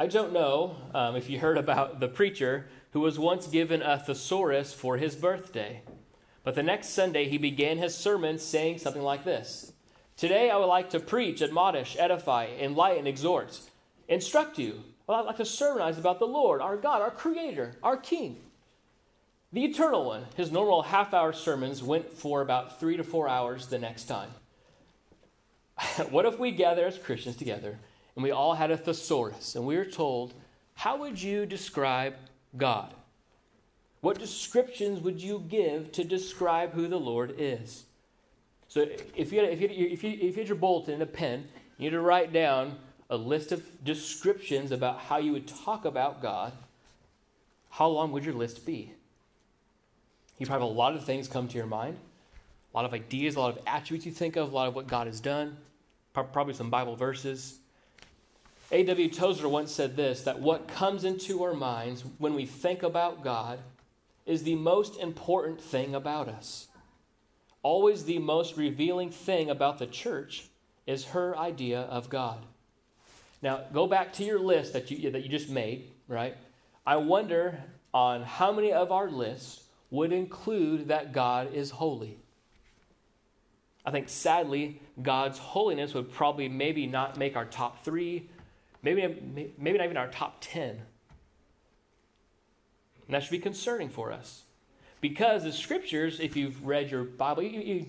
I don't know um, if you heard about the preacher who was once given a thesaurus for his birthday. But the next Sunday, he began his sermon saying something like this Today, I would like to preach, admonish, edify, enlighten, exhort, instruct you. Well, I'd like to sermonize about the Lord, our God, our Creator, our King, the Eternal One. His normal half hour sermons went for about three to four hours the next time. what if we gather as Christians together and we all had a thesaurus and we were told, How would you describe God? What descriptions would you give to describe who the Lord is? So if you had, if you, if you, if you had your bulletin and a pen, you need to write down a list of descriptions about how you would talk about God. How long would your list be? You probably have a lot of things come to your mind, a lot of ideas, a lot of attributes you think of, a lot of what God has done, probably some Bible verses. A.W. Tozer once said this that what comes into our minds when we think about God is the most important thing about us. Always the most revealing thing about the church is her idea of God. Now, go back to your list that you, that you just made, right? I wonder on how many of our lists would include that God is holy. I think sadly, God's holiness would probably maybe not make our top three, maybe, maybe not even our top 10. And that should be concerning for us. Because the scriptures, if you've read your Bible, you,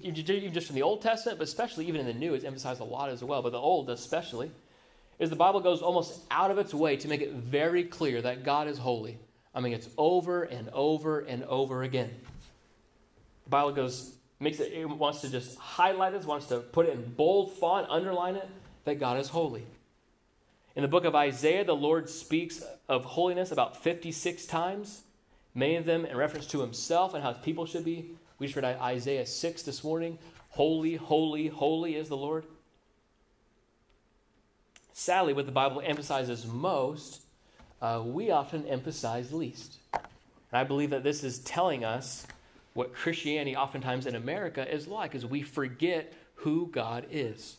just from the Old Testament, but especially even in the New, it's emphasized a lot as well, but the Old especially, is the Bible goes almost out of its way to make it very clear that God is holy. I mean, it's over and over and over again. The Bible goes, makes it, it wants to just highlight it, wants to put it in bold font, underline it, that God is holy. In the book of Isaiah, the Lord speaks of holiness about 56 times many of them in reference to himself and how his people should be. We just read Isaiah 6 this morning. Holy, holy, holy is the Lord. Sadly, what the Bible emphasizes most, uh, we often emphasize least. And I believe that this is telling us what Christianity oftentimes in America is like, is we forget who God is.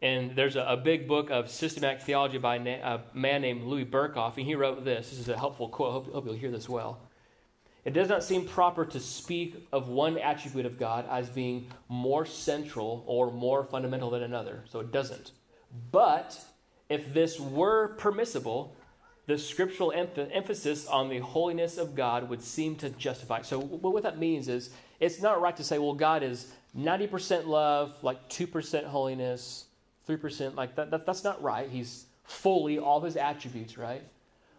And there's a, a, big book of systematic theology by na- a man named Louis Berkhof, and he wrote this. This is a helpful quote. I hope, hope you'll hear this well. It does not seem proper to speak of one attribute of God as being more central or more fundamental than another. So it doesn't. But if this were permissible, the scriptural emph- emphasis on the holiness of God would seem to justify. So what that means is it's not right to say, well, God is 90% love, like 2% holiness, 3%, like that, that, that's not right. He's fully all his attributes, right?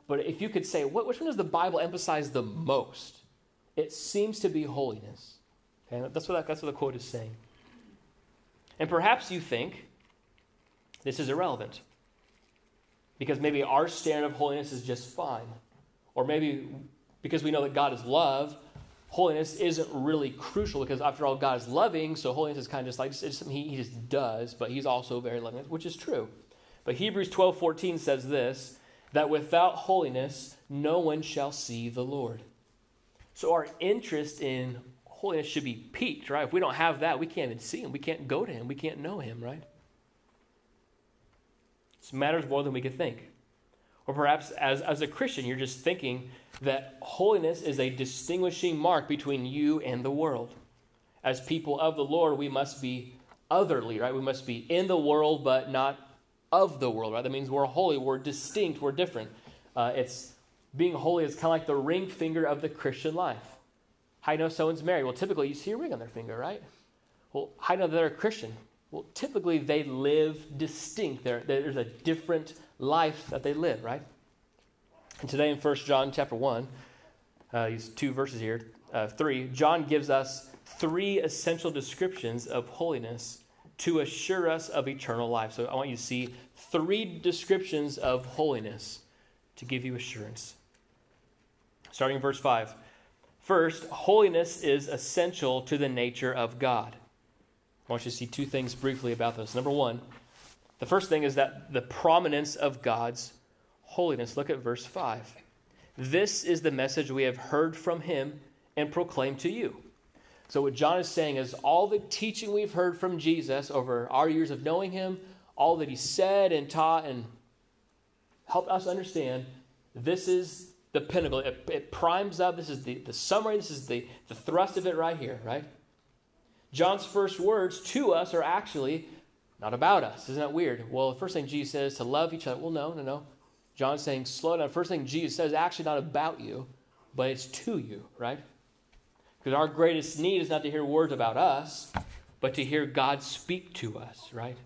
But if you could say, what, which one does the Bible emphasize the most? It seems to be holiness. Okay, that's what, that, that's what the quote is saying. And perhaps you think this is irrelevant because maybe our standard of holiness is just fine. Or maybe because we know that God is love, holiness isn't really crucial because after all god is loving so holiness is kind of just like it's something he, he just does but he's also very loving which is true. But hebrews 12 14 says this that without holiness no one shall see the lord. So our interest in holiness should be piqued right? If we don't have that we can't even see him. We can't go to him. We can't know him right? This matters more than we could think or perhaps as, as a Christian, you're just thinking that holiness is a distinguishing mark between you and the world. As people of the Lord, we must be otherly, right? We must be in the world, but not of the world, right? That means we're holy, we're distinct, we're different. Uh, it's being holy is kind of like the ring finger of the Christian life. How you know someone's married? Well, typically you see a ring on their finger, right? Well, how you know they're a Christian? Well, typically they live distinct. There's a different life that they live, right? And today in 1 John chapter 1, uh, these two verses here, uh, 3, John gives us three essential descriptions of holiness to assure us of eternal life. So I want you to see three descriptions of holiness to give you assurance. Starting in verse 5. First, holiness is essential to the nature of God. I want you to see two things briefly about this. Number one, the first thing is that the prominence of God's holiness. Look at verse 5. This is the message we have heard from him and proclaimed to you. So, what John is saying is all the teaching we've heard from Jesus over our years of knowing him, all that he said and taught and helped us understand this is the pinnacle. It, it primes up. This is the, the summary. This is the, the thrust of it right here, right? John's first words to us are actually not about us. Isn't that weird? Well, the first thing Jesus says to love each other. Well, no, no, no. John's saying, slow down. First thing Jesus says is actually not about you, but it's to you, right? Because our greatest need is not to hear words about us, but to hear God speak to us, right?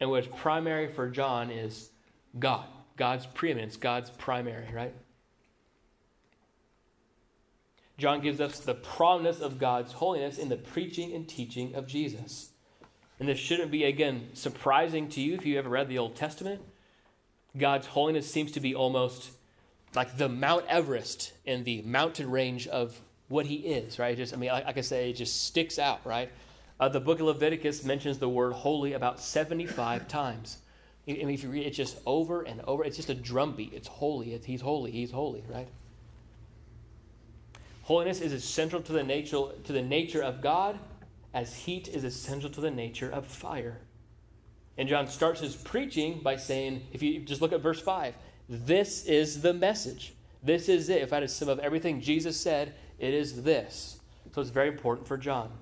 And what's primary for John is God, God's preeminence, God's primary, right? John gives us the promise of God's holiness in the preaching and teaching of Jesus. And this shouldn't be, again, surprising to you if you ever read the Old Testament. God's holiness seems to be almost like the Mount Everest in the mountain range of what he is, right? Just, I mean, like, I say, it just sticks out, right? Uh, the book of Leviticus mentions the word holy about 75 times. I mean, if you read it, it's just over and over. It's just a drumbeat. It's holy. It's, he's holy. He's holy, right? Holiness is essential to the nature, to the nature of God, as heat is essential to the nature of fire. And John starts his preaching by saying, if you just look at verse 5, this is the message. This is it. If I had to sum up everything Jesus said, it is this. So it's very important for John.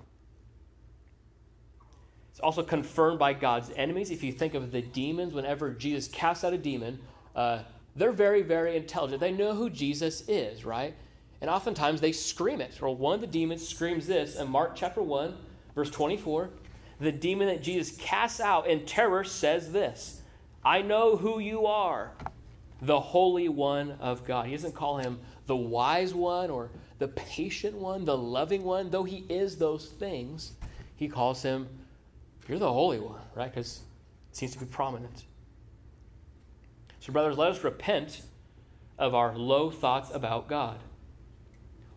It's also confirmed by God's enemies. If you think of the demons, whenever Jesus casts out a demon, uh, they're very, very intelligent. They know who Jesus is, right? And oftentimes they scream it. Or one of the demons screams this in Mark chapter 1, verse 24. The demon that Jesus casts out in terror says this I know who you are, the Holy One of God. He doesn't call him the wise one or the patient one, the loving one, though he is those things. He calls him, You're the Holy One, right? Because it seems to be prominent. So, brothers, let us repent of our low thoughts about God.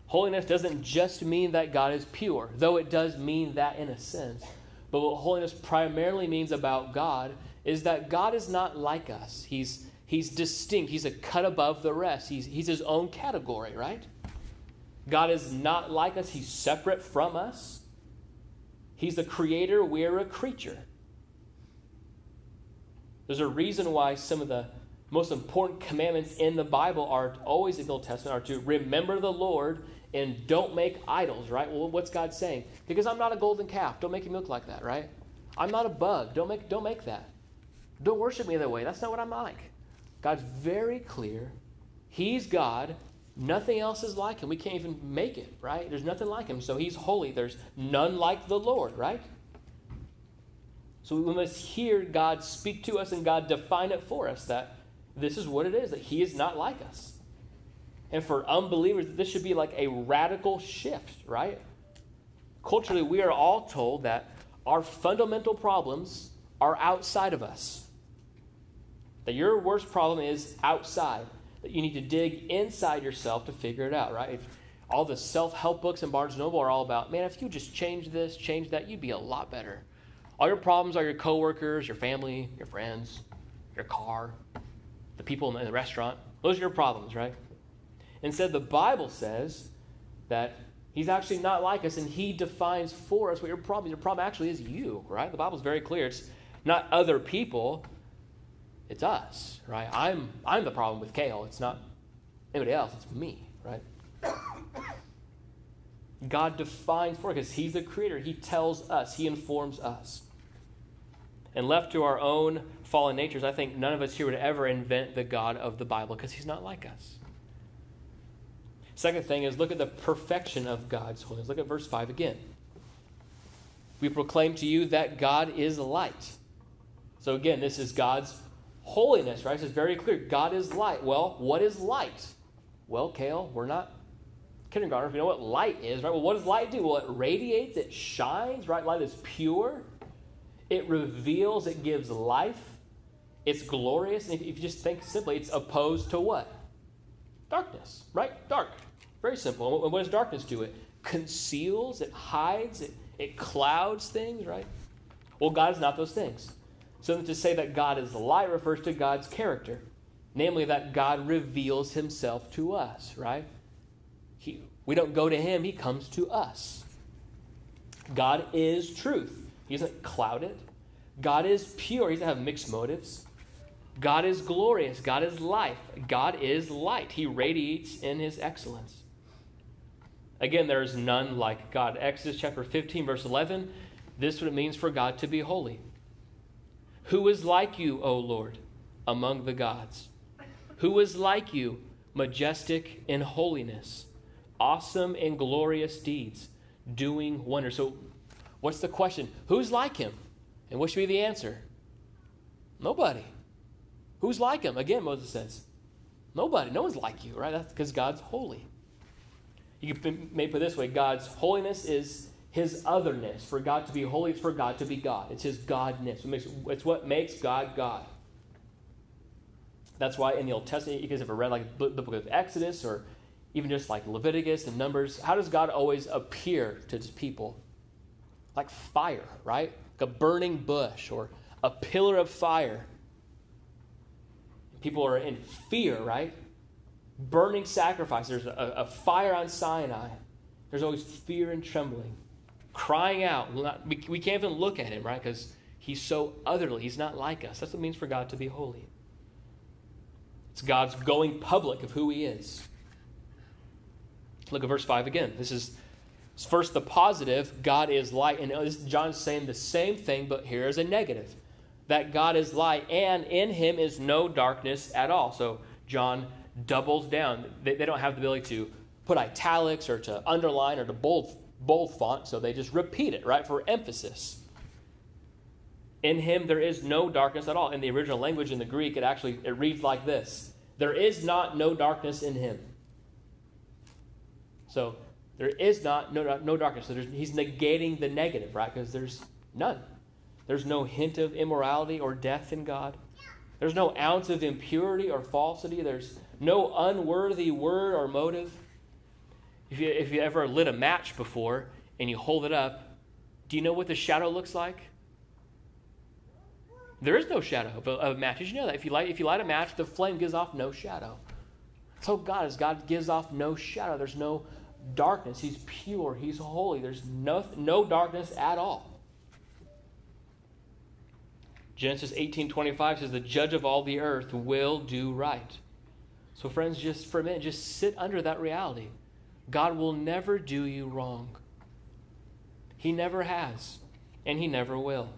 Holiness doesn't just mean that God is pure, though it does mean that in a sense. But what holiness primarily means about God is that God is not like us. He's, he's distinct, He's a cut above the rest, he's, he's His own category, right? God is not like us, He's separate from us. He's the creator, we're a creature. There's a reason why some of the most important commandments in the Bible are always in the Old Testament are to remember the Lord and don't make idols, right? Well, what's God saying? Because I'm not a golden calf. Don't make him look like that, right? I'm not a bug. Don't make, don't make that. Don't worship me that way. That's not what I'm like. God's very clear. He's God. Nothing else is like him. We can't even make it, right? There's nothing like him. So he's holy. There's none like the Lord, right? So we must hear God speak to us and God define it for us that this is what it is, that he is not like us. And for unbelievers, this should be like a radical shift, right? Culturally, we are all told that our fundamental problems are outside of us. That your worst problem is outside. That you need to dig inside yourself to figure it out, right? If all the self help books in Barnes Noble are all about, man, if you just change this, change that, you'd be a lot better. All your problems are your coworkers, your family, your friends, your car, the people in the restaurant. Those are your problems, right? Instead, the Bible says that he's actually not like us and he defines for us what your problem is. Your problem actually is you, right? The Bible's very clear. It's not other people, it's us, right? I'm, I'm the problem with Kale. It's not anybody else, it's me, right? God defines for us he's the creator. He tells us, he informs us. And left to our own fallen natures, I think none of us here would ever invent the God of the Bible because he's not like us. Second thing is look at the perfection of God's holiness. Look at verse 5 again. We proclaim to you that God is light. So again, this is God's holiness, right? It's very clear. God is light. Well, what is light? Well, Kale, we're not kindergartners. We know what light is, right? Well, what does light do? Well, it radiates, it shines, right? Light is pure. It reveals, it gives life. It's glorious. And if you just think simply, it's opposed to what? Darkness, right? Dark. Very simple. And what does darkness do? It conceals, it hides, it, it clouds things, right? Well, God is not those things. So to say that God is light refers to God's character, namely that God reveals himself to us, right? He, we don't go to him, he comes to us. God is truth. He doesn't cloud it. God is pure. He doesn't have mixed motives. God is glorious. God is life. God is light. He radiates in his excellence. Again, there is none like God. Exodus chapter 15, verse 11. This is what it means for God to be holy. Who is like you, O Lord, among the gods? Who is like you, majestic in holiness, awesome in glorious deeds, doing wonders? So, what's the question? Who's like him? And what should be the answer? Nobody. Who's like him? Again, Moses says, Nobody. No one's like you, right? That's because God's holy. You maybe put this way God's holiness is his otherness. For God to be holy is for God to be God. It's his godness. It's what makes God God. That's why in the Old Testament, you guys ever read like the book of Exodus or even just like Leviticus and Numbers, how does God always appear to his people? Like fire, right? Like a burning bush or a pillar of fire. People are in fear, right? Burning sacrifice. There's a, a fire on Sinai. There's always fear and trembling. Crying out. we, we can't even look at him, right? Because he's so otherly. He's not like us. That's what it means for God to be holy. It's God's going public of who he is. Look at verse 5 again. This is first the positive God is light. And uh, John's saying the same thing, but here is a negative that God is light, and in him is no darkness at all. So John doubles down. They, they don't have the ability to put italics or to underline or to bold, bold font, so they just repeat it, right, for emphasis. In him there is no darkness at all. In the original language, in the Greek, it actually it reads like this There is not no darkness in him. So there is not no, no darkness. So he's negating the negative, right? Because there's none. There's no hint of immorality or death in God. There's no ounce of impurity or falsity. There's no unworthy word or motive. If you, if you ever lit a match before and you hold it up, do you know what the shadow looks like? There is no shadow of a, of a match. Did you know that? If you, light, if you light a match, the flame gives off no shadow. So God is. God gives off no shadow. There's no darkness. He's pure. He's holy. There's no, no darkness at all. Genesis 18:25 says the judge of all the earth will do right. So friends, just for a minute, just sit under that reality. God will never do you wrong. He never has, and he never will.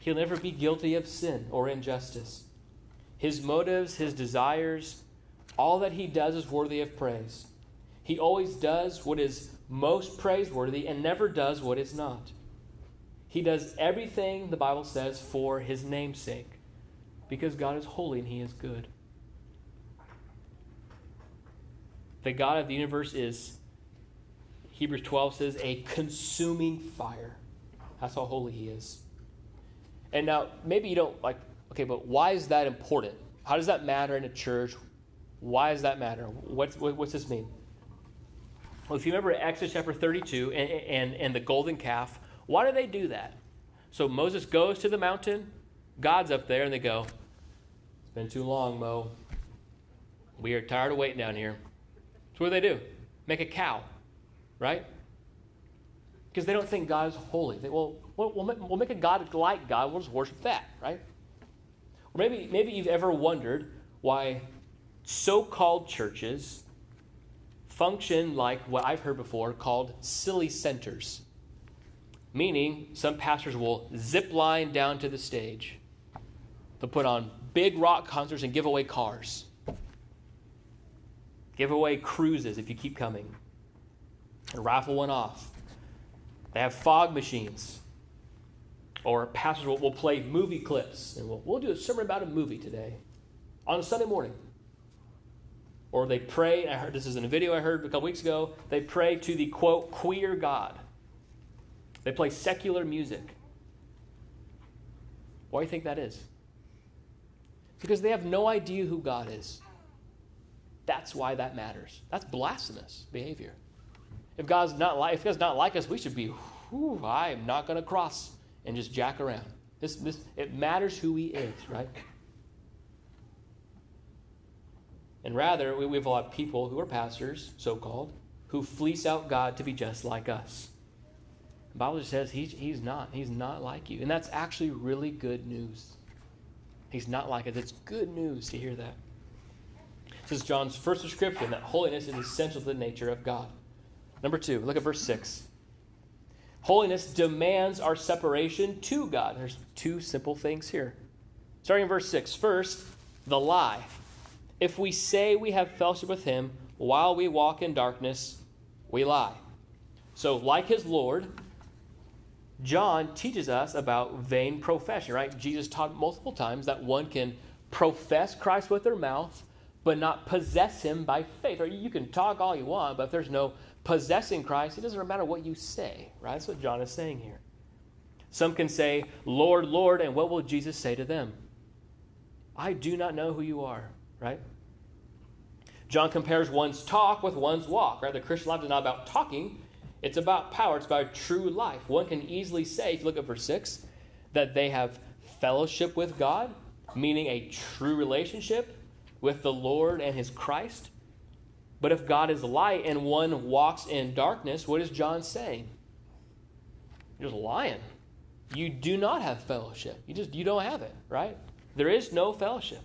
He'll never be guilty of sin or injustice. His motives, his desires, all that he does is worthy of praise. He always does what is most praiseworthy and never does what is not. He does everything, the Bible says, for his name's sake, because God is holy and he is good. The God of the universe is, Hebrews 12 says, a consuming fire. That's how holy he is. And now, maybe you don't like, okay, but why is that important? How does that matter in a church? Why does that matter? What's, what, what's this mean? Well, if you remember Exodus chapter 32 and, and, and the golden calf, why do they do that? So Moses goes to the mountain, God's up there, and they go, It's been too long, Mo. We are tired of waiting down here. So what do they do? Make a cow, right? Because they don't think God is holy. They, well, we'll, make, we'll make a God like God. We'll just worship that, right? Or maybe, maybe you've ever wondered why so called churches function like what I've heard before called silly centers. Meaning, some pastors will zip line down to the stage. They'll put on big rock concerts and give away cars. Give away cruises if you keep coming. And raffle one off. They have fog machines. Or pastors will, will play movie clips. And we'll, we'll do a sermon about a movie today on a Sunday morning. Or they pray, I heard this is in a video I heard a couple weeks ago, they pray to the quote, queer God. They play secular music. Why do you think that is? Because they have no idea who God is. That's why that matters. That's blasphemous behavior. If God's not like, if God's not like us, we should be, whew, I am not going to cross and just jack around. This, this, it matters who He is, right? And rather, we, we have a lot of people who are pastors, so called, who fleece out God to be just like us. The Bible just says he's, he's not. He's not like you. And that's actually really good news. He's not like us. It's good news to hear that. This is John's first description that holiness is essential to the nature of God. Number two, look at verse 6. Holiness demands our separation to God. There's two simple things here. Starting in verse 6. First, the lie. If we say we have fellowship with him while we walk in darkness, we lie. So, like his Lord, John teaches us about vain profession, right? Jesus taught multiple times that one can profess Christ with their mouth, but not possess him by faith. Or you can talk all you want, but if there's no possessing Christ, it doesn't matter what you say, right? That's what John is saying here. Some can say, Lord, Lord, and what will Jesus say to them? I do not know who you are, right? John compares one's talk with one's walk, right? The Christian life is not about talking, it's about power, it's about true life. One can easily say, if you look at verse 6, that they have fellowship with God, meaning a true relationship with the Lord and his Christ. But if God is light and one walks in darkness, what is John saying? You're just lying. You do not have fellowship. You just you don't have it, right? There is no fellowship.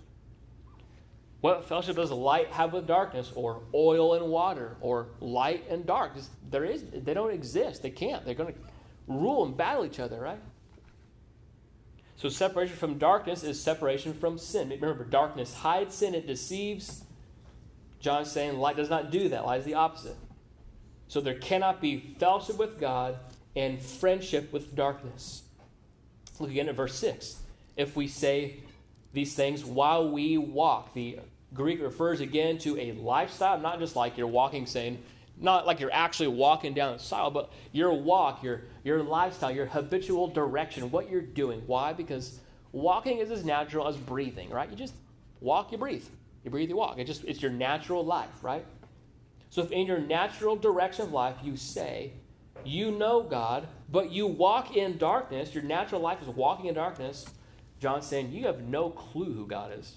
What fellowship does light have with darkness, or oil and water, or light and dark? There is, they don't exist. They can't. They're going to rule and battle each other, right? So separation from darkness is separation from sin. Remember, darkness hides sin, it deceives. John's saying light does not do that. Light is the opposite. So there cannot be fellowship with God and friendship with darkness. Look again at verse 6. If we say these things while we walk, the Greek refers again to a lifestyle, not just like you're walking, saying, not like you're actually walking down the sidewalk, but your walk, your, your lifestyle, your habitual direction, what you're doing. Why? Because walking is as natural as breathing, right? You just walk, you breathe. You breathe, you walk. It just it's your natural life, right? So if in your natural direction of life you say, you know God, but you walk in darkness, your natural life is walking in darkness, John's saying you have no clue who God is.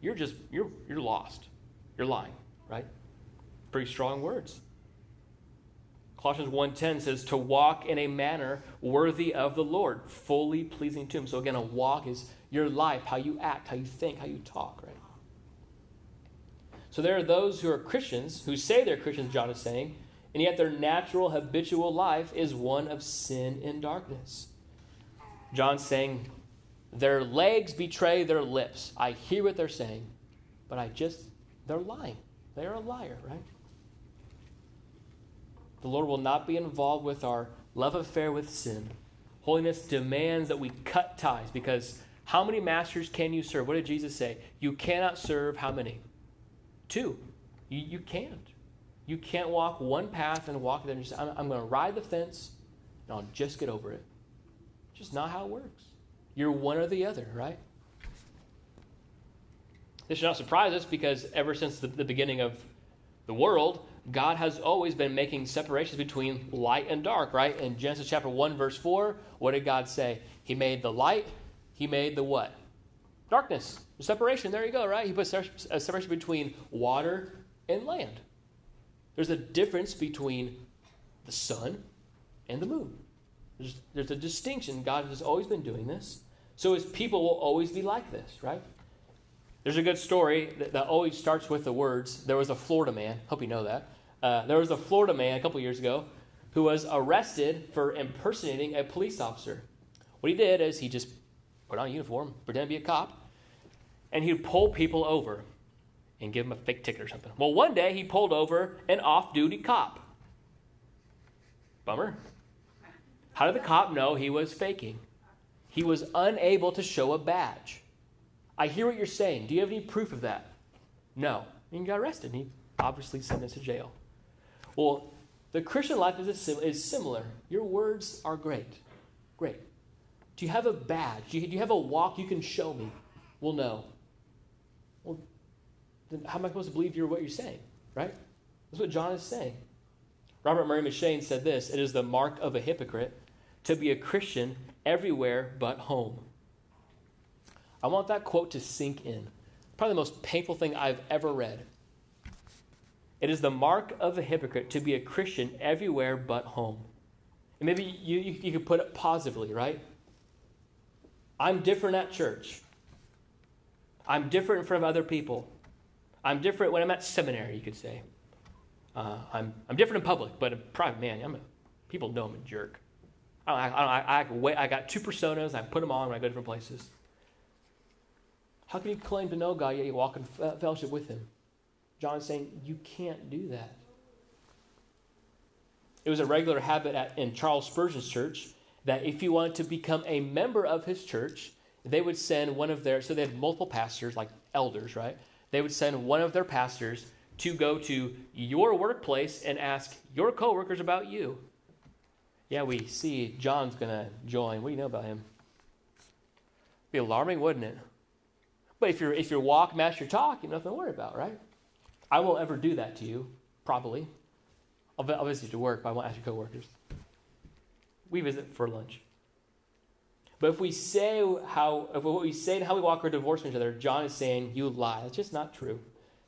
You're just you're you're lost. You're lying, right? Pretty strong words. Colossians 1:10 says to walk in a manner worthy of the Lord, fully pleasing to him. So again, a walk is your life, how you act, how you think, how you talk, right? So there are those who are Christians, who say they're Christians, John is saying, and yet their natural habitual life is one of sin and darkness. John's saying, their legs betray their lips. I hear what they're saying, but I just, they're lying. They're a liar, right? The Lord will not be involved with our love affair with sin. Holiness demands that we cut ties because how many masters can you serve? What did Jesus say? You cannot serve how many? Two. You, you can't. You can't walk one path and walk there and just, I'm, I'm going to ride the fence and I'll just get over it. Just not how it works. You're one or the other, right? This should not surprise us because ever since the, the beginning of the world, God has always been making separations between light and dark, right? In Genesis chapter 1, verse 4, what did God say? He made the light, He made the what? Darkness. Separation. There you go, right? He put a separation between water and land. There's a difference between the sun and the moon. There's, there's a distinction. God has always been doing this. So his people will always be like this, right? There's a good story that, that always starts with the words there was a Florida man, hope you know that. Uh, there was a Florida man a couple years ago who was arrested for impersonating a police officer. What he did is he just put on a uniform, pretend to be a cop, and he'd pull people over and give them a fake ticket or something. Well, one day he pulled over an off duty cop. Bummer. How did the cop know he was faking? He was unable to show a badge. I hear what you're saying. Do you have any proof of that? No. And he got arrested. And he obviously sentenced to jail. Well, the Christian life is, a, is similar. Your words are great. Great. Do you have a badge? Do you, do you have a walk you can show me? Well, no. Well, then how am I supposed to believe you're what you're saying? Right? That's what John is saying. Robert Murray M'Cheyne said this It is the mark of a hypocrite to be a Christian everywhere but home. I want that quote to sink in. Probably the most painful thing I've ever read. It is the mark of a hypocrite to be a Christian everywhere but home. And maybe you, you, you could put it positively, right? I'm different at church. I'm different in front of other people. I'm different when I'm at seminary, you could say. Uh, I'm, I'm different in public, but in private, man, I'm a, people know I'm a jerk. I, I, I, I, I got two personas, I put them on when I go to different places. How can you claim to know God yet you walk in uh, fellowship with Him? John is saying you can't do that. It was a regular habit at, in Charles Spurgeon's church that if you wanted to become a member of his church, they would send one of their, so they had multiple pastors, like elders, right? They would send one of their pastors to go to your workplace and ask your coworkers about you. Yeah, we see John's going to join. What do you know about him? Be alarming, wouldn't it? But if you're if you're walk, match your talk, you have nothing to worry about, right? I won't ever do that to you, probably. I'll, I'll visit you to work, but I won't ask your coworkers. We visit for lunch. But if we say how, if what we say and how we walk our divorce from each other, John is saying you lie. That's just not true.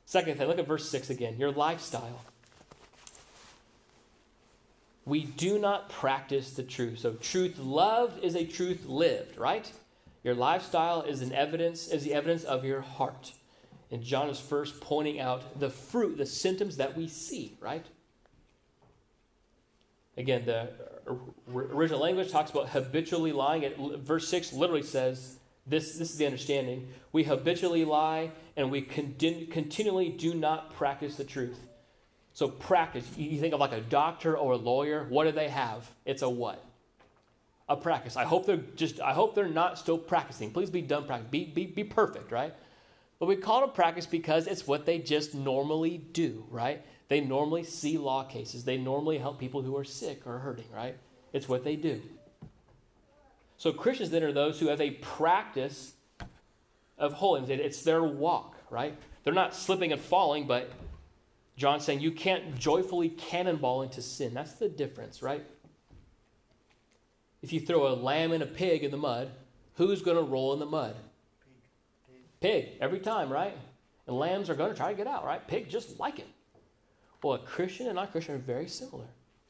Second thing, look at verse 6 again. Your lifestyle. We do not practice the truth. So truth loved is a truth lived, right? Your lifestyle is an evidence, is the evidence of your heart. And John is first pointing out the fruit, the symptoms that we see, right? Again, the original language talks about habitually lying. It, verse 6 literally says, this, this is the understanding. We habitually lie and we continu- continually do not practice the truth. So, practice, you think of like a doctor or a lawyer, what do they have? It's a what? A practice. I hope they're just, I hope they're not still practicing. Please be done practicing. Be, be, be perfect, right? But we call it a practice because it's what they just normally do, right? They normally see law cases. They normally help people who are sick or hurting, right? It's what they do. So Christians then are those who have a practice of holiness. It's their walk, right? They're not slipping and falling, but John's saying you can't joyfully cannonball into sin. That's the difference, right? If you throw a lamb and a pig in the mud, who's going to roll in the mud? Pig, every time, right? And lambs are going to try to get out, right? Pig just like it. Well, a Christian and non-Christian are very similar.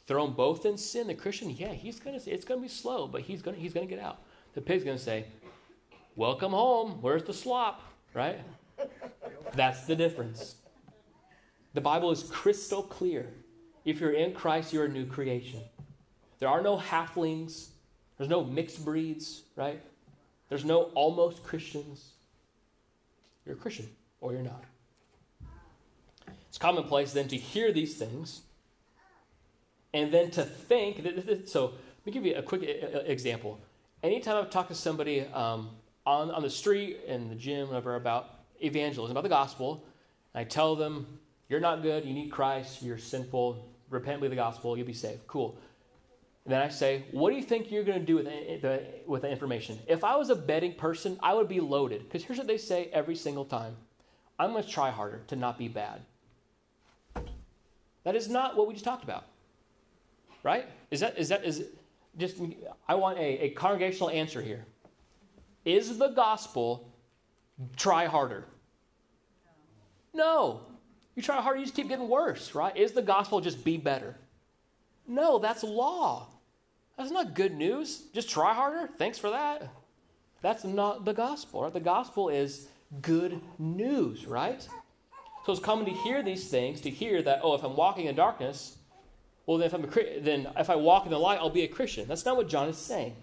Throw them both in sin. The Christian, yeah, he's gonna say it's gonna be slow, but he's gonna he's gonna get out. The pig's gonna say, "Welcome home. Where's the slop?" Right? That's the difference. The Bible is crystal clear. If you're in Christ, you're a new creation. There are no halflings. There's no mixed breeds, right? There's no almost Christians. You're a Christian or you're not. It's commonplace then to hear these things and then to think. That, so let me give you a quick example. Anytime I've talked to somebody um, on, on the street, in the gym, whatever, about evangelism, about the gospel, I tell them, you're not good, you need Christ, you're sinful, repent, believe the gospel, you'll be saved. Cool. And then I say, what do you think you're going to do with the, with the information? If I was a betting person, I would be loaded. Because here's what they say every single time I'm going to try harder to not be bad. That is not what we just talked about. Right? Is that is that is just I want a, a congregational answer here. Is the gospel try harder? No. You try harder, you just keep getting worse, right? Is the gospel just be better? No, that's law. That's not good news. Just try harder. Thanks for that. That's not the gospel. Right? The gospel is good news, right? So it's common to hear these things, to hear that, oh, if I'm walking in darkness, well, then if, I'm a, then if I walk in the light, I'll be a Christian. That's not what John is saying.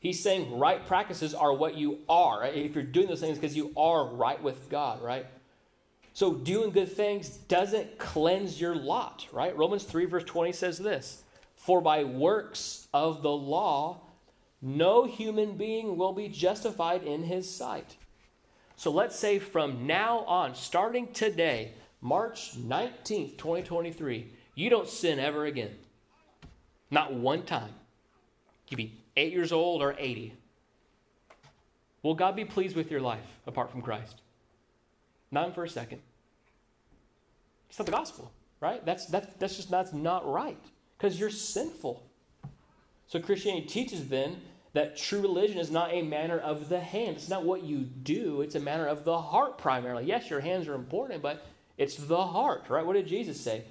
He's saying right practices are what you are. Right? If you're doing those things because you are right with God, right? So doing good things doesn't cleanse your lot, right? Romans 3, verse 20 says this For by works of the law, no human being will be justified in his sight. So let's say from now on, starting today, March 19th, 2023, you don't sin ever again. Not one time. You be eight years old or 80. Will God be pleased with your life apart from Christ? Not for a second. It's not the gospel, right? That's, that's, that's just that's not right because you're sinful. So Christianity teaches then that true religion is not a manner of the hand. It's not what you do, it's a matter of the heart primarily. Yes, your hands are important, but it's the heart, right? What did Jesus say?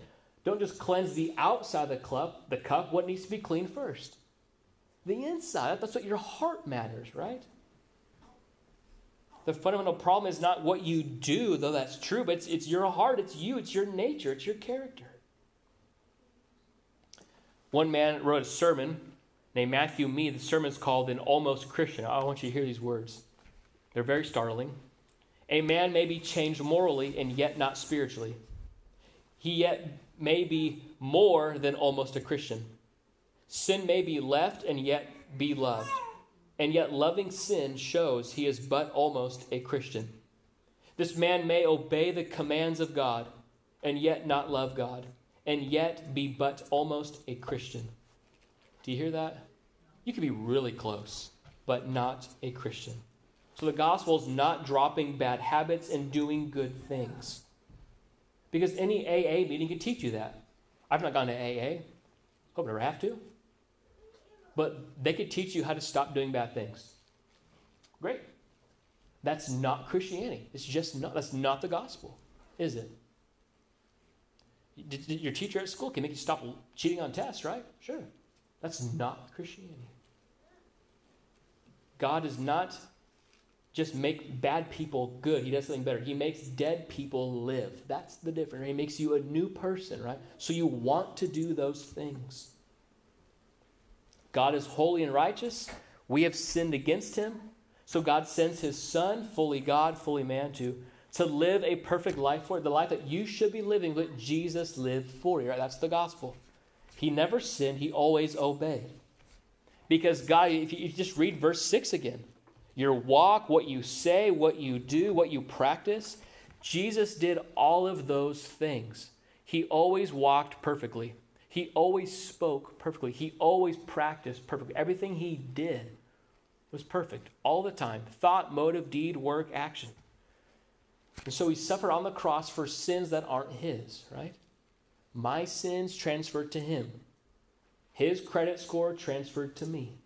Don't just cleanse the outside of the cup, the cup, what needs to be cleaned first? The inside. That's what your heart matters, right? The fundamental problem is not what you do, though that's true, but it's, it's your heart, it's you, it's your nature, it's your character. One man wrote a sermon named Matthew Mead. The sermon is called An Almost Christian. I want you to hear these words. They're very startling. A man may be changed morally and yet not spiritually. He yet may be more than almost a Christian. Sin may be left and yet be loved. And yet, loving sin shows he is but almost a Christian. This man may obey the commands of God and yet not love God, and yet be but almost a Christian. Do you hear that? You could be really close, but not a Christian. So the gospel is not dropping bad habits and doing good things. Because any AA meeting could teach you that. I've not gone to AA. Hope I never have to. But they could teach you how to stop doing bad things. Great. That's not Christianity. It's just not. That's not the gospel, is it? Your teacher at school can make you stop cheating on tests, right? Sure. That's not Christianity. God does not just make bad people good. He does something better. He makes dead people live. That's the difference. He makes you a new person, right? So you want to do those things. God is holy and righteous. We have sinned against him. So God sends his son, fully God, fully man, to, to live a perfect life for. The life that you should be living, but Jesus lived for you. Right? That's the gospel. He never sinned, he always obeyed. Because God, if you just read verse 6 again, your walk, what you say, what you do, what you practice. Jesus did all of those things. He always walked perfectly. He always spoke perfectly. He always practiced perfectly. Everything he did was perfect all the time thought, motive, deed, work, action. And so he suffered on the cross for sins that aren't his, right? My sins transferred to him, his credit score transferred to me.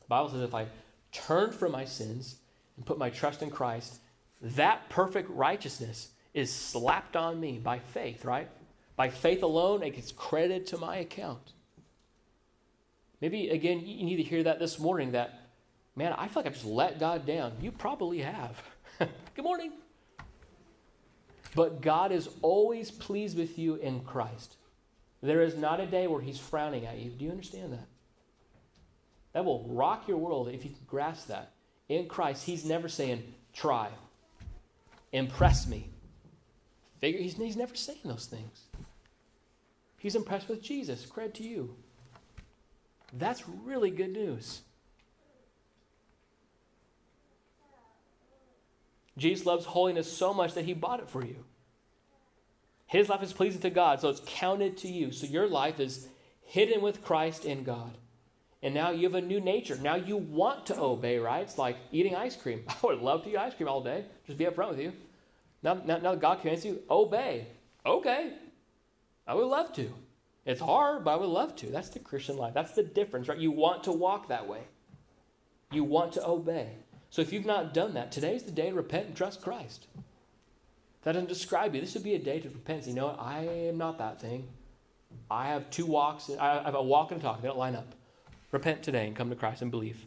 The Bible says if I turn from my sins and put my trust in Christ, that perfect righteousness is slapped on me by faith, right? By faith alone, it gets credited to my account. Maybe, again, you need to hear that this morning that, man, I feel like I've just let God down. You probably have. Good morning. But God is always pleased with you in Christ. There is not a day where He's frowning at you. Do you understand that? That will rock your world if you can grasp that. In Christ, He's never saying, try, impress me. Figure, he's, he's never saying those things. He's impressed with Jesus. Credit to you. That's really good news. Jesus loves holiness so much that he bought it for you. His life is pleasing to God, so it's counted to you. So your life is hidden with Christ in God. And now you have a new nature. Now you want to obey, right? It's like eating ice cream. I would love to eat ice cream all day. Just be upfront with you. Now, now, now God commands you, obey. Okay. I would love to. It's hard, but I would love to. That's the Christian life. That's the difference, right? You want to walk that way. You want to obey. So if you've not done that, today's the day to repent and trust Christ. That doesn't describe you. This would be a day to repent. You know what? I am not that thing. I have two walks. I have a walk and a talk. They don't line up. Repent today and come to Christ and believe.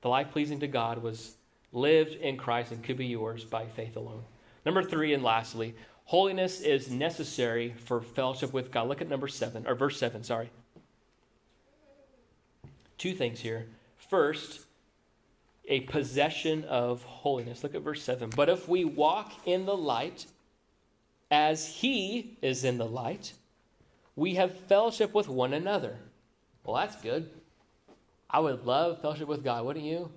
The life pleasing to God was lived in Christ and could be yours by faith alone. Number three, and lastly, holiness is necessary for fellowship with God. Look at number seven, or verse seven, sorry. Two things here. First, a possession of holiness. Look at verse 7. But if we walk in the light as he is in the light, we have fellowship with one another. Well, that's good. I would love fellowship with God, wouldn't you?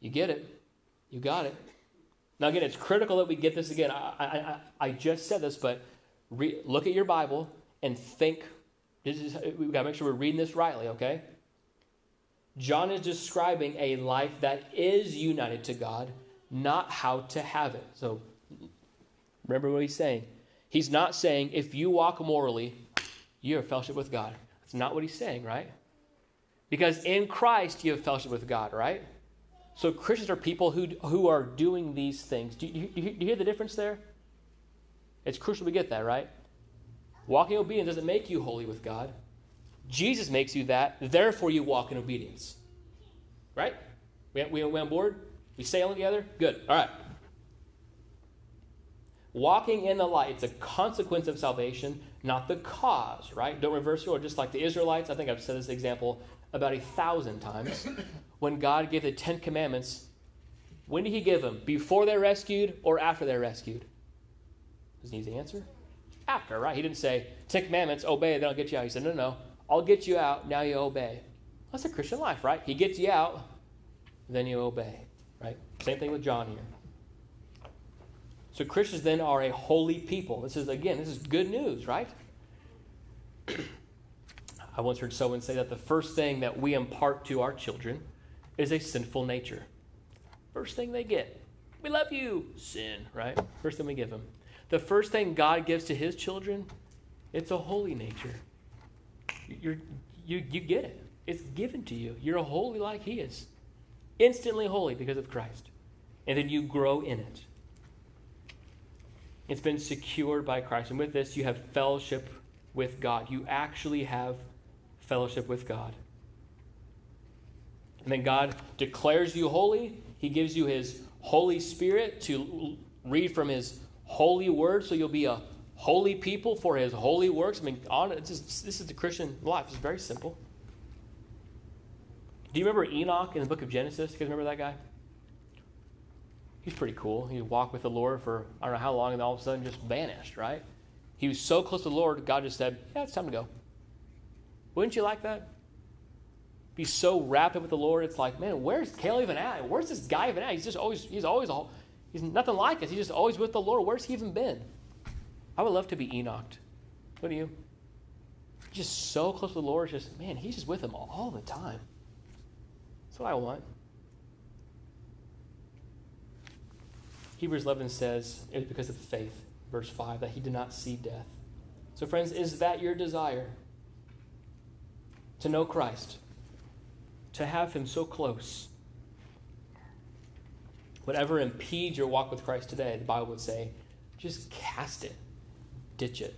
You get it. You got it. Now, again, it's critical that we get this again. I, I, I just said this, but re- look at your Bible and think. This is, we've got to make sure we're reading this rightly, okay? John is describing a life that is united to God, not how to have it. So remember what he's saying. He's not saying if you walk morally, you have fellowship with God. That's not what he's saying, right? Because in Christ you have fellowship with God, right? So Christians are people who, who are doing these things. Do you, do you, hear the difference there? It's crucial we get that, right? Walking obedience doesn't make you holy with God. Jesus makes you that, therefore you walk in obedience. Right? We, we, we on board? We sailing together? Good. All right. Walking in the light, it's a consequence of salvation, not the cause, right? Don't reverse your, just like the Israelites. I think I've said this example about a thousand times. when God gave the Ten Commandments, when did He give them? Before they're rescued or after they're rescued? Need the answer? After, right? He didn't say, Ten Commandments, obey, then I'll get you out. He said, No, no, I'll get you out, now you obey. That's a Christian life, right? He gets you out, then you obey, right? Same thing with John here. So Christians then are a holy people. This is, again, this is good news, right? I once heard someone say that the first thing that we impart to our children is a sinful nature. First thing they get, we love you, sin, right? First thing we give them. The first thing God gives to his children, it's a holy nature. You're, you, you get it. It's given to you. You're holy like he is. Instantly holy because of Christ. And then you grow in it. It's been secured by Christ. And with this, you have fellowship with God. You actually have fellowship with God. And then God declares you holy. He gives you His Holy Spirit to read from His holy word so you'll be a holy people for His holy works. I mean, on, just, this is the Christian life. It's very simple. Do you remember Enoch in the book of Genesis? You guys remember that guy? he's pretty cool. He walked with the Lord for I don't know how long, and all of a sudden just vanished, right? He was so close to the Lord, God just said, Yeah, it's time to go. Wouldn't you like that? Be so rapid with the Lord, it's like, man, where's Caleb even at? Where's this guy even at? He's just always, he's always, he's nothing like us. He's just always with the Lord. Where's he even been? I would love to be Enoch. What do you? Just so close to the Lord, just, man, he's just with him all the time. That's what I want. Hebrews 11 says it was because of faith, verse 5, that he did not see death. So, friends, is that your desire? To know Christ, to have him so close. Whatever impedes your walk with Christ today, the Bible would say, just cast it, ditch it,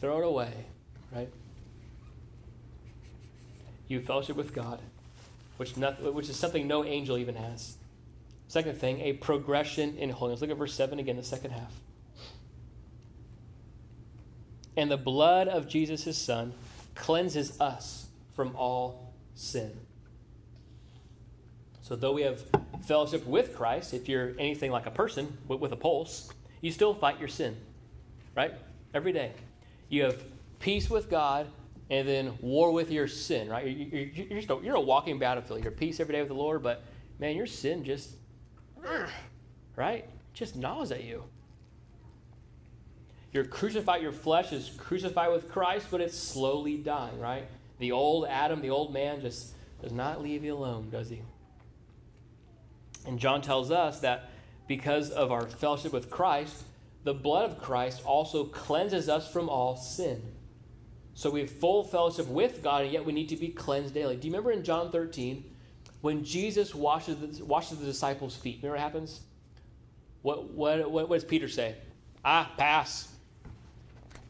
throw it away, right? You fellowship with God, which, not, which is something no angel even has. Second thing, a progression in holiness. Look at verse 7 again, the second half. And the blood of Jesus, his son, cleanses us from all sin. So, though we have fellowship with Christ, if you're anything like a person with a pulse, you still fight your sin, right? Every day. You have peace with God and then war with your sin, right? You're, you're, you're, you're a walking battlefield. You're peace every day with the Lord, but man, your sin just ah, right? Just gnaws at you. You're crucified, your flesh is crucified with Christ, but it's slowly dying, right? The old Adam, the old man, just does not leave you alone, does he? And John tells us that because of our fellowship with Christ, the blood of Christ also cleanses us from all sin. So we have full fellowship with God, and yet we need to be cleansed daily. Do you remember in John 13 when Jesus washes the, washes the disciples' feet, remember what happens? What, what, what, what does Peter say? Ah, pass.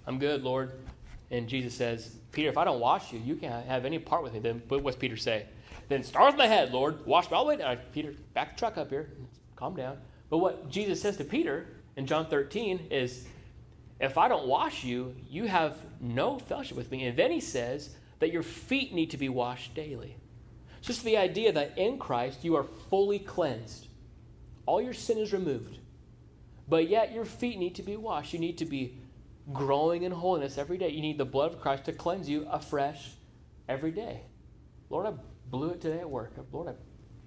I'm good, Lord. And Jesus says, Peter, if I don't wash you, you can't have any part with me. Then what does Peter say? Then start with my head, Lord. Wash me all the way down. Peter, back the truck up here. Calm down. But what Jesus says to Peter in John 13 is, if I don't wash you, you have no fellowship with me. And then he says that your feet need to be washed daily. It's Just the idea that in Christ you are fully cleansed. All your sin is removed. But yet your feet need to be washed. You need to be growing in holiness every day. You need the blood of Christ to cleanse you afresh every day. Lord, I blew it today at work. Lord, I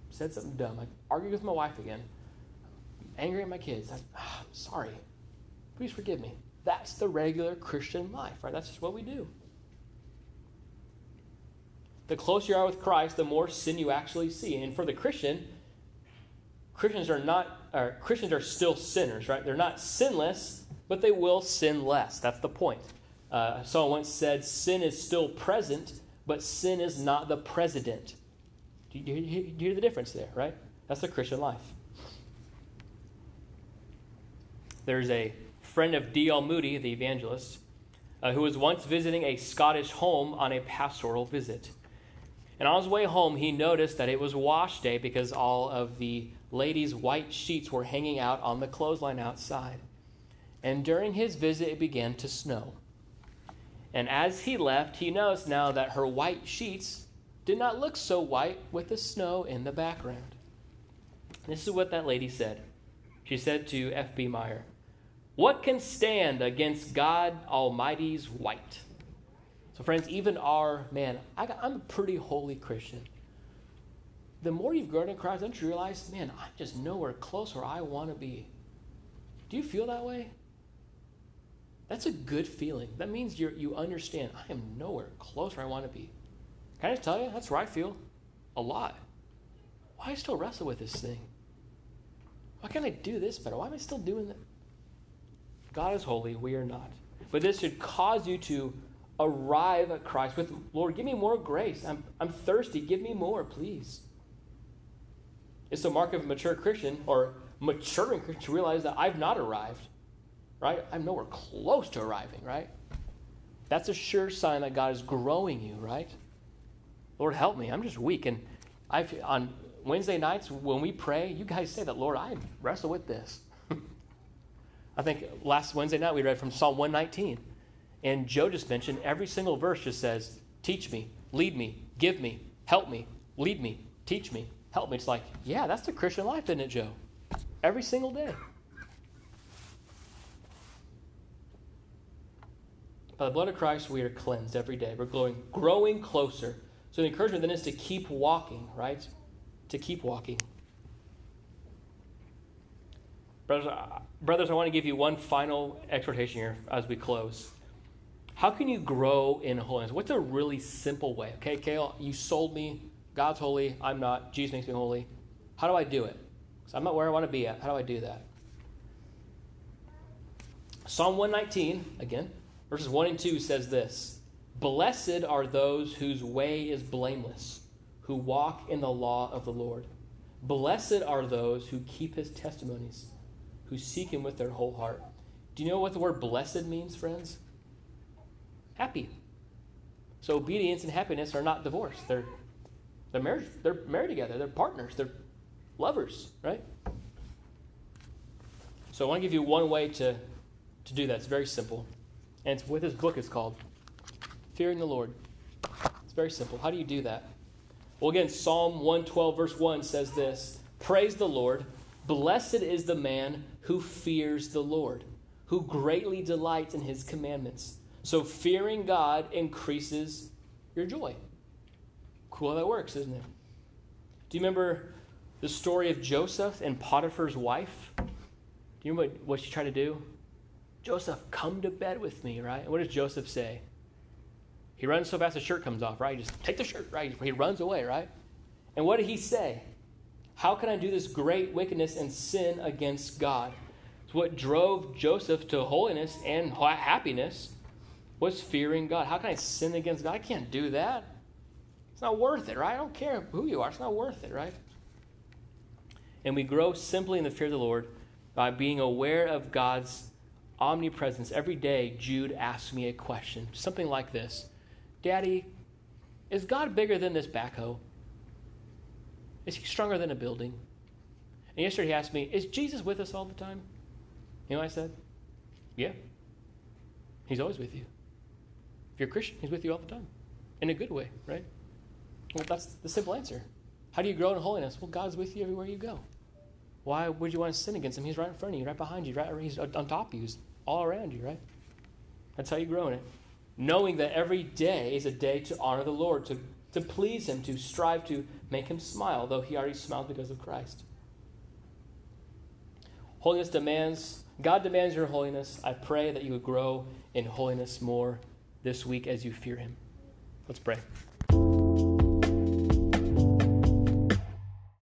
said something dumb. I argued with my wife again. I'm angry at my kids. I, am oh, sorry. Please forgive me. That's the regular Christian life, right? That's just what we do. The closer you are with Christ, the more sin you actually see. And for the Christian, Christians are not or Christians are still sinners, right? They're not sinless, but they will sin less. That's the point. Uh, someone once said, "Sin is still present, but sin is not the president." Do you, do you hear the difference there, right? That's the Christian life. There's a friend of D.L. Moody, the evangelist, uh, who was once visiting a Scottish home on a pastoral visit. And on his way home, he noticed that it was wash day because all of the ladies' white sheets were hanging out on the clothesline outside. And during his visit, it began to snow. And as he left, he noticed now that her white sheets did not look so white with the snow in the background. This is what that lady said. She said to F.B. Meyer, What can stand against God Almighty's white? So, friends, even our, man, I am a pretty holy Christian. The more you've grown in Christ, don't you realize, man, I'm just nowhere close where I want to be. Do you feel that way? That's a good feeling. That means you you understand, I am nowhere close where I want to be. Can I just tell you, that's where I feel a lot. Why I still wrestle with this thing? Why can't I do this better? Why am I still doing that? God is holy, we are not. But this should cause you to arrive at Christ with, Lord, give me more grace. I'm, I'm thirsty. Give me more, please. It's the mark of a mature Christian or maturing Christian to realize that I've not arrived, right? I'm nowhere close to arriving, right? That's a sure sign that God is growing you, right? Lord, help me. I'm just weak. And I on Wednesday nights when we pray, you guys say that, Lord, I wrestle with this. I think last Wednesday night we read from Psalm 119. And Joe just mentioned every single verse just says, Teach me, lead me, give me, help me, lead me, teach me, help me. It's like, yeah, that's the Christian life, isn't it, Joe? Every single day. By the blood of Christ, we are cleansed every day. We're growing, growing closer. So the encouragement then is to keep walking, right? To keep walking. Brothers, uh, brothers, I want to give you one final exhortation here as we close. How can you grow in holiness? What's a really simple way? Okay, Kale, you sold me. God's holy. I'm not. Jesus makes me holy. How do I do it? Because I'm not where I want to be at. How do I do that? Psalm 119, again, verses 1 and 2 says this Blessed are those whose way is blameless, who walk in the law of the Lord. Blessed are those who keep his testimonies, who seek him with their whole heart. Do you know what the word blessed means, friends? happy. So obedience and happiness are not divorced. They're they're married, they're married together, they're partners, they're lovers, right? So I want to give you one way to, to do that. It's very simple. And it's what this book is called. Fearing the Lord. It's very simple. How do you do that? Well, again, Psalm 112, verse 1 says this Praise the Lord. Blessed is the man who fears the Lord, who greatly delights in his commandments. So fearing God increases your joy. Cool how that works, isn't it? Do you remember the story of Joseph and Potiphar's wife? Do you remember what she tried to do? Joseph, come to bed with me, right? And what does Joseph say? He runs so fast the shirt comes off, right? He just take the shirt, right? He runs away, right? And what did he say? How can I do this great wickedness and sin against God? It's what drove Joseph to holiness and happiness was fearing God. How can I sin against God? I can't do that. It's not worth it, right? I don't care who you are. It's not worth it, right? And we grow simply in the fear of the Lord by being aware of God's omnipresence. Every day, Jude asks me a question, something like this Daddy, is God bigger than this backhoe? Is he stronger than a building? And yesterday he asked me, Is Jesus with us all the time? You know I said? Yeah. He's always with you. If you're a Christian, He's with you all the time in a good way, right? Well, that's the simple answer. How do you grow in holiness? Well, God's with you everywhere you go. Why would you want to sin against Him? He's right in front of you, right behind you, right? He's on top of you, He's all around you, right? That's how you grow in it. Knowing that every day is a day to honor the Lord, to, to please Him, to strive to make Him smile, though He already smiles because of Christ. Holiness demands, God demands your holiness. I pray that you would grow in holiness more this week as you fear him. Let's pray.